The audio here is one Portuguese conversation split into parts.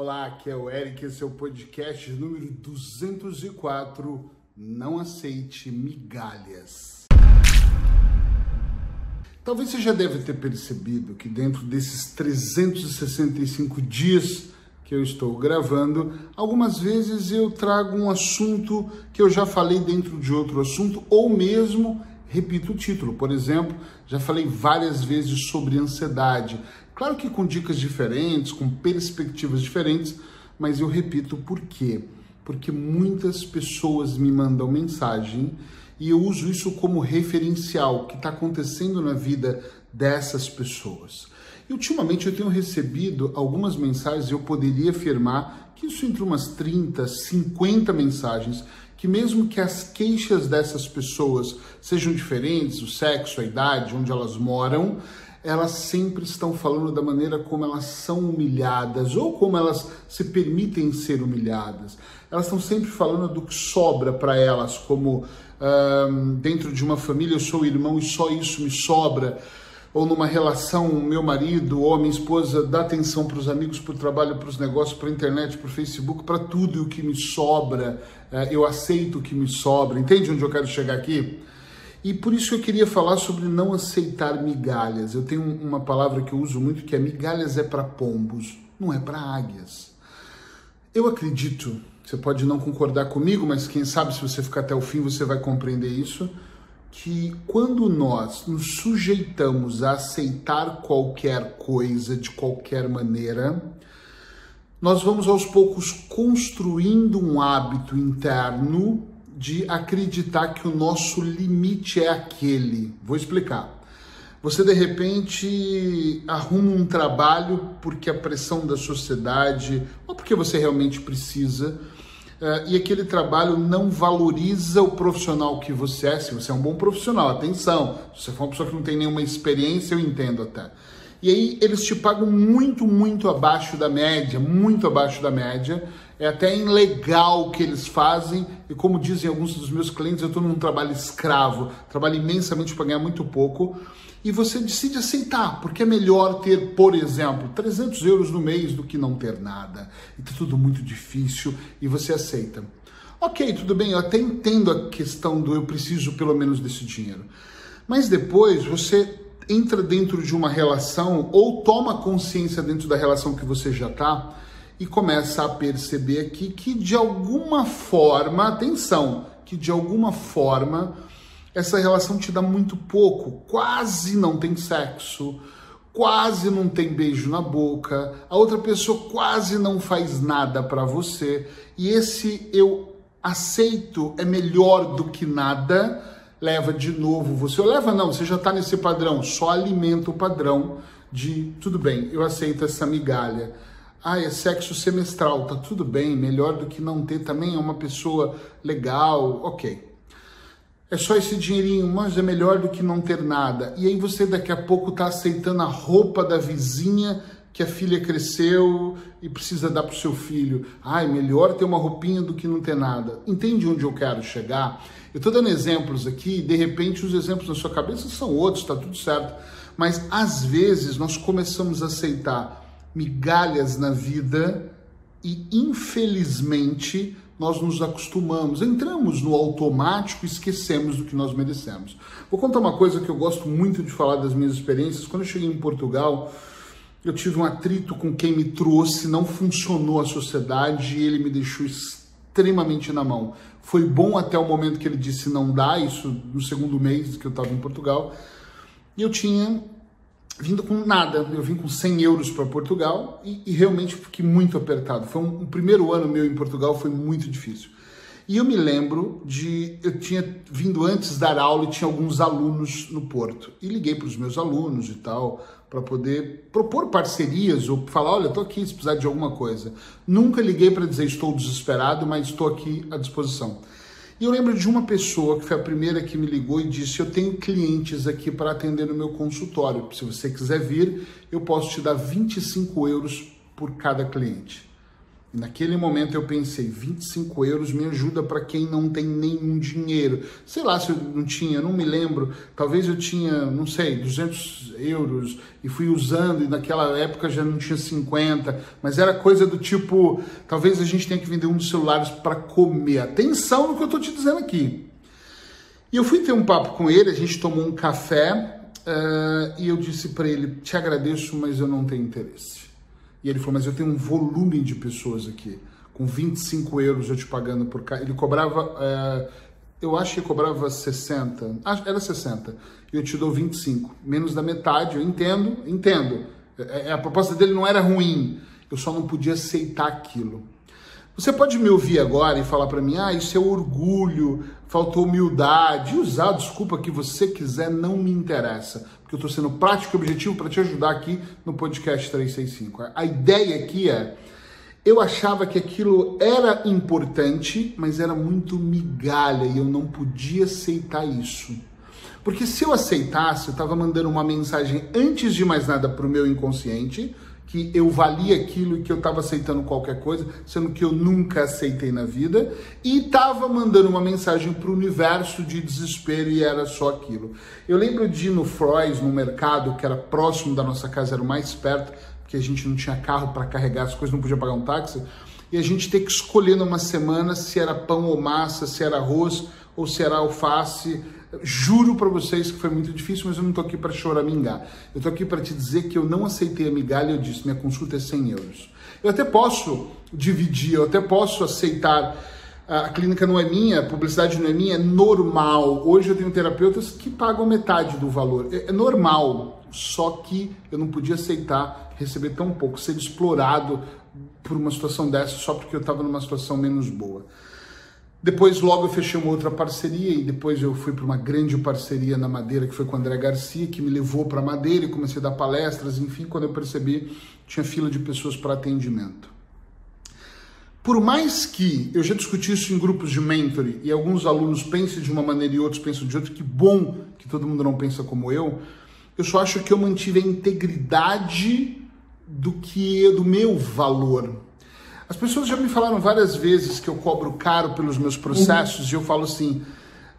Olá, aqui é o Eric, esse é o podcast número 204. Não aceite migalhas. Talvez você já deve ter percebido que dentro desses 365 dias que eu estou gravando, algumas vezes eu trago um assunto que eu já falei dentro de outro assunto, ou mesmo repito o título. Por exemplo, já falei várias vezes sobre ansiedade. Claro que com dicas diferentes, com perspectivas diferentes, mas eu repito por quê? Porque muitas pessoas me mandam mensagem e eu uso isso como referencial, que está acontecendo na vida dessas pessoas. E ultimamente eu tenho recebido algumas mensagens, eu poderia afirmar que isso entre umas 30, 50 mensagens, que mesmo que as queixas dessas pessoas sejam diferentes, o sexo, a idade, onde elas moram, elas sempre estão falando da maneira como elas são humilhadas ou como elas se permitem ser humilhadas. Elas estão sempre falando do que sobra para elas, como dentro de uma família eu sou irmão e só isso me sobra ou numa relação, meu marido ou minha esposa dá atenção para os amigos, para o trabalho, para os negócios, para a internet, para o Facebook, para tudo o que me sobra, é, eu aceito o que me sobra. Entende onde eu quero chegar aqui? E por isso eu queria falar sobre não aceitar migalhas. Eu tenho uma palavra que eu uso muito que é migalhas é para pombos, não é para águias. Eu acredito, você pode não concordar comigo, mas quem sabe se você ficar até o fim você vai compreender isso que quando nós nos sujeitamos a aceitar qualquer coisa de qualquer maneira, nós vamos aos poucos construindo um hábito interno de acreditar que o nosso limite é aquele. Vou explicar. Você de repente arruma um trabalho porque a pressão da sociedade ou porque você realmente precisa e aquele trabalho não valoriza o profissional que você é. Se você é um bom profissional, atenção, se você for uma pessoa que não tem nenhuma experiência, eu entendo até. E aí eles te pagam muito, muito abaixo da média, muito abaixo da média. É até ilegal o que eles fazem. E como dizem alguns dos meus clientes, eu estou num trabalho escravo, trabalho imensamente para ganhar muito pouco e você decide aceitar, porque é melhor ter, por exemplo, 300 euros no mês do que não ter nada. E tá tudo muito difícil e você aceita. Ok, tudo bem, eu até entendo a questão do eu preciso pelo menos desse dinheiro. Mas depois você entra dentro de uma relação ou toma consciência dentro da relação que você já está e começa a perceber aqui que de alguma forma, atenção, que de alguma forma essa relação te dá muito pouco, quase não tem sexo, quase não tem beijo na boca, a outra pessoa quase não faz nada para você, e esse eu aceito é melhor do que nada, leva de novo você, ou leva não, você já está nesse padrão, só alimenta o padrão de tudo bem, eu aceito essa migalha. Ah, é sexo semestral, tá tudo bem, melhor do que não ter também, é uma pessoa legal, ok é só esse dinheirinho, mas é melhor do que não ter nada. E aí você daqui a pouco está aceitando a roupa da vizinha que a filha cresceu e precisa dar para o seu filho. Ai, melhor ter uma roupinha do que não ter nada. Entende onde eu quero chegar? Eu estou dando exemplos aqui, de repente os exemplos na sua cabeça são outros, está tudo certo. Mas às vezes nós começamos a aceitar migalhas na vida e infelizmente nós nos acostumamos, entramos no automático e esquecemos do que nós merecemos. Vou contar uma coisa que eu gosto muito de falar das minhas experiências. Quando eu cheguei em Portugal, eu tive um atrito com quem me trouxe, não funcionou a sociedade e ele me deixou extremamente na mão. Foi bom até o momento que ele disse não dá, isso no segundo mês que eu estava em Portugal. E eu tinha vindo com nada. Eu vim com 100 euros para Portugal e, e, realmente fiquei muito apertado. Foi um, o primeiro ano meu em Portugal foi muito difícil. E eu me lembro de eu tinha vindo antes dar aula e tinha alguns alunos no Porto e liguei para os meus alunos e tal para poder propor parcerias ou falar, olha, estou aqui se precisar de alguma coisa. Nunca liguei para dizer estou desesperado, mas estou aqui à disposição. E eu lembro de uma pessoa que foi a primeira que me ligou e disse: Eu tenho clientes aqui para atender no meu consultório. Se você quiser vir, eu posso te dar 25 euros por cada cliente. E naquele momento eu pensei, 25 euros me ajuda para quem não tem nenhum dinheiro. Sei lá se eu não tinha, não me lembro. Talvez eu tinha, não sei, 200 euros e fui usando, e naquela época já não tinha 50. Mas era coisa do tipo, talvez a gente tenha que vender um dos celulares para comer. Atenção no que eu estou te dizendo aqui. E eu fui ter um papo com ele, a gente tomou um café uh, e eu disse para ele: Te agradeço, mas eu não tenho interesse. E ele falou, mas eu tenho um volume de pessoas aqui, com 25 euros eu te pagando por cá. Ele cobrava, é, eu acho que cobrava 60, era 60, e eu te dou 25, menos da metade, eu entendo, entendo. É, é, a proposta dele não era ruim, eu só não podia aceitar aquilo. Você pode me ouvir agora e falar para mim, ah, isso é orgulho, faltou humildade, usar a desculpa que você quiser, não me interessa, porque eu estou sendo prático e objetivo para te ajudar aqui no podcast 365. A ideia aqui é, eu achava que aquilo era importante, mas era muito migalha e eu não podia aceitar isso. Porque se eu aceitasse, eu estava mandando uma mensagem antes de mais nada para o meu inconsciente, que eu valia aquilo e que eu estava aceitando qualquer coisa, sendo que eu nunca aceitei na vida, e estava mandando uma mensagem para o universo de desespero e era só aquilo. Eu lembro de ir no Frois, no mercado, que era próximo da nossa casa, era o mais perto, porque a gente não tinha carro para carregar as coisas, não podia pagar um táxi, e a gente ter que escolher numa semana se era pão ou massa, se era arroz ou se era alface, Juro para vocês que foi muito difícil, mas eu não estou aqui para choramingar. Eu estou aqui para te dizer que eu não aceitei a migalha. Eu disse: minha consulta é 100 euros. Eu até posso dividir, eu até posso aceitar. A clínica não é minha, a publicidade não é minha, é normal. Hoje eu tenho terapeutas que pagam metade do valor. É, é normal, só que eu não podia aceitar receber tão pouco, ser explorado por uma situação dessa só porque eu estava numa situação menos boa. Depois, logo, eu fechei uma outra parceria e depois eu fui para uma grande parceria na Madeira, que foi com o André Garcia, que me levou para Madeira e comecei a dar palestras. Enfim, quando eu percebi, tinha fila de pessoas para atendimento. Por mais que eu já discuti isso em grupos de mentoring e alguns alunos pensem de uma maneira e outros pensam de outra, que bom que todo mundo não pensa como eu, eu só acho que eu mantive a integridade do que do meu valor as pessoas já me falaram várias vezes que eu cobro caro pelos meus processos uhum. e eu falo assim: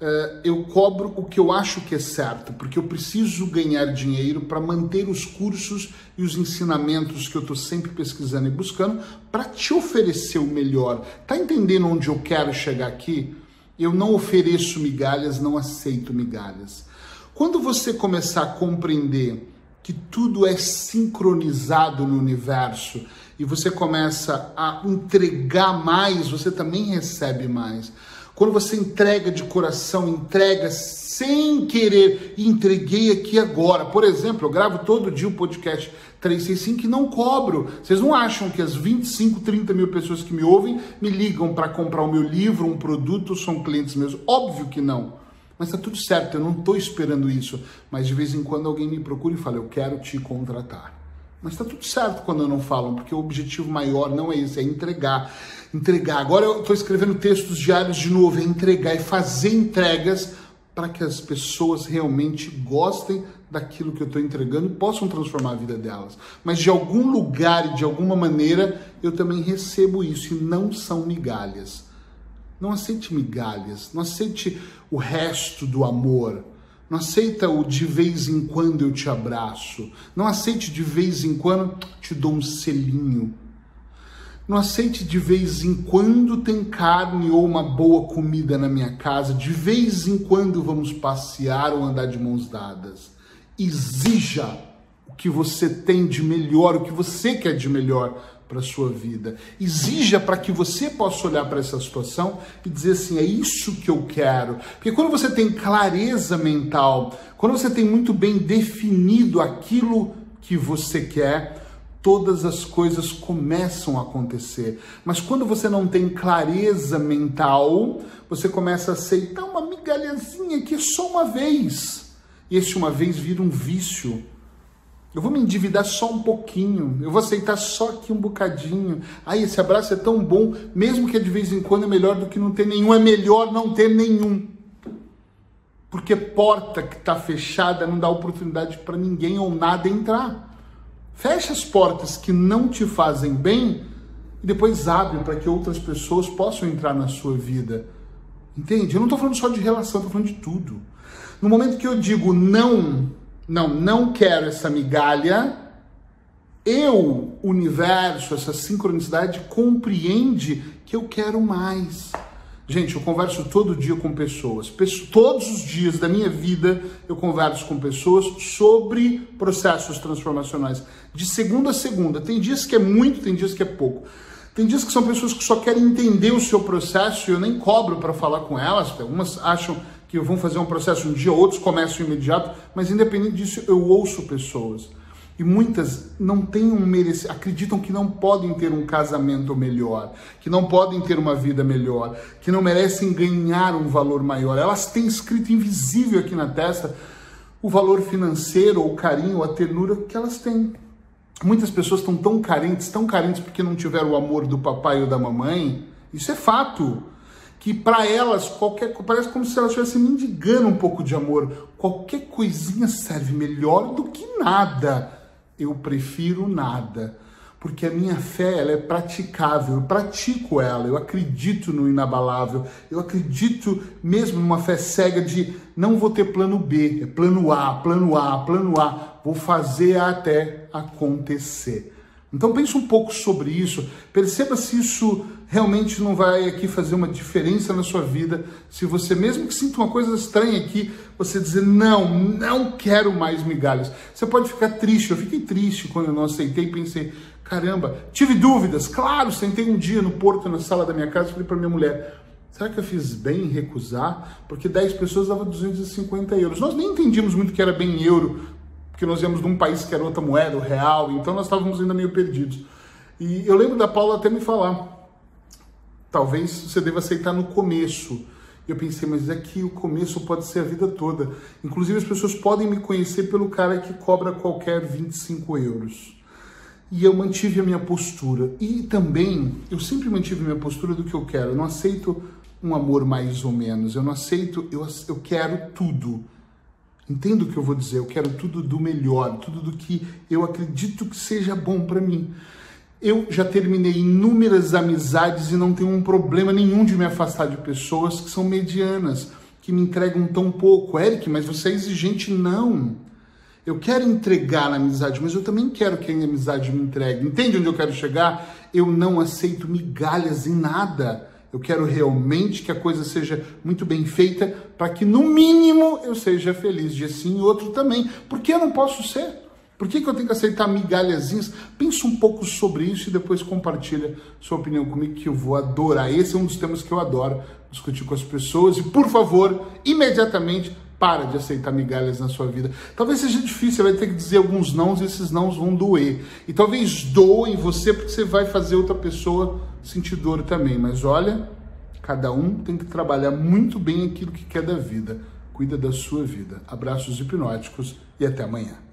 uh, eu cobro o que eu acho que é certo, porque eu preciso ganhar dinheiro para manter os cursos e os ensinamentos que eu estou sempre pesquisando e buscando para te oferecer o melhor. Tá entendendo onde eu quero chegar aqui? Eu não ofereço migalhas, não aceito migalhas. Quando você começar a compreender que tudo é sincronizado no universo e você começa a entregar mais, você também recebe mais. Quando você entrega de coração, entrega sem querer, entreguei aqui agora. Por exemplo, eu gravo todo dia o podcast 365 e não cobro. Vocês não acham que as 25, 30 mil pessoas que me ouvem me ligam para comprar o meu livro, um produto, são clientes meus? Óbvio que não. Mas está tudo certo, eu não estou esperando isso. Mas de vez em quando alguém me procura e fala, eu quero te contratar. Mas está tudo certo quando não falam, porque o objetivo maior não é esse, é entregar. Entregar. Agora eu estou escrevendo textos diários de novo, é entregar, é fazer entregas para que as pessoas realmente gostem daquilo que eu estou entregando e possam transformar a vida delas. Mas de algum lugar e de alguma maneira eu também recebo isso e não são migalhas. Não aceite migalhas, não aceite o resto do amor. Não aceita o de vez em quando eu te abraço. Não aceite de vez em quando te dou um selinho. Não aceite de vez em quando tem carne ou uma boa comida na minha casa. De vez em quando vamos passear ou andar de mãos dadas. Exija o que você tem de melhor, o que você quer de melhor para a sua vida. Exija para que você possa olhar para essa situação e dizer assim: é isso que eu quero. Porque quando você tem clareza mental, quando você tem muito bem definido aquilo que você quer, todas as coisas começam a acontecer. Mas quando você não tem clareza mental, você começa a aceitar uma migalhazinha que é só uma vez. E esse uma vez vira um vício eu vou me endividar só um pouquinho, eu vou aceitar só aqui um bocadinho. Ai, esse abraço é tão bom, mesmo que de vez em quando é melhor do que não ter nenhum, é melhor não ter nenhum. Porque porta que está fechada não dá oportunidade para ninguém ou nada entrar. Fecha as portas que não te fazem bem e depois abre para que outras pessoas possam entrar na sua vida. Entende? Eu não estou falando só de relação, estou falando de tudo. No momento que eu digo não, não, não quero essa migalha, eu, universo, essa sincronicidade compreende que eu quero mais. Gente, eu converso todo dia com pessoas. Todos os dias da minha vida eu converso com pessoas sobre processos transformacionais. De segunda a segunda. Tem dias que é muito, tem dias que é pouco. Tem dias que são pessoas que só querem entender o seu processo e eu nem cobro para falar com elas. Algumas acham que vão fazer um processo um dia, outros começam imediato, mas independente disso, eu ouço pessoas. E muitas não têm um merecido, acreditam que não podem ter um casamento melhor, que não podem ter uma vida melhor, que não merecem ganhar um valor maior. Elas têm escrito invisível aqui na testa o valor financeiro, o carinho, a ternura que elas têm. Muitas pessoas estão tão carentes, tão carentes porque não tiveram o amor do papai ou da mamãe. Isso é fato. Que para elas, qualquer parece como se elas estivessem mendigando um pouco de amor. Qualquer coisinha serve melhor do que nada. Eu prefiro nada, porque a minha fé ela é praticável, eu pratico ela, eu acredito no inabalável, eu acredito mesmo numa fé cega de não vou ter plano B, é plano A, plano A, plano A, vou fazer até acontecer. Então pense um pouco sobre isso, perceba se isso realmente não vai aqui fazer uma diferença na sua vida, se você mesmo que sinta uma coisa estranha aqui, você dizer não, não quero mais migalhas. Você pode ficar triste, eu fiquei triste quando eu não aceitei pensei, caramba, tive dúvidas, claro, sentei um dia no porto, na sala da minha casa, falei para minha mulher, será que eu fiz bem em recusar? Porque 10 pessoas davam 250 euros. Nós nem entendíamos muito que era bem euro, porque nós íamos de um país que era outra moeda, o real, então nós estávamos ainda meio perdidos. E eu lembro da Paula até me falar, talvez você deva aceitar no começo. Eu pensei, mas é que o começo pode ser a vida toda. Inclusive as pessoas podem me conhecer pelo cara que cobra qualquer 25 euros. E eu mantive a minha postura. E também, eu sempre mantive a minha postura do que eu quero. Eu não aceito um amor mais ou menos. Eu não aceito, eu, eu quero tudo. Entendo o que eu vou dizer, eu quero tudo do melhor, tudo do que eu acredito que seja bom para mim. Eu já terminei inúmeras amizades e não tenho um problema nenhum de me afastar de pessoas que são medianas, que me entregam tão pouco. Eric, mas você é exigente? Não. Eu quero entregar na amizade, mas eu também quero que a amizade me entregue. Entende onde eu quero chegar? Eu não aceito migalhas em nada. Eu quero realmente que a coisa seja muito bem feita para que, no mínimo, eu seja feliz. De assim e outro também. Por que eu não posso ser? Por que, que eu tenho que aceitar migalhazinhas? Pensa um pouco sobre isso e depois compartilha sua opinião comigo, que eu vou adorar. Esse é um dos temas que eu adoro discutir com as pessoas. E, por favor, imediatamente para de aceitar migalhas na sua vida. Talvez seja difícil, você vai ter que dizer alguns nãos e esses nãos vão doer. E talvez doem você porque você vai fazer outra pessoa sentir dor também. Mas olha, cada um tem que trabalhar muito bem aquilo que quer da vida. Cuida da sua vida. Abraços hipnóticos e até amanhã.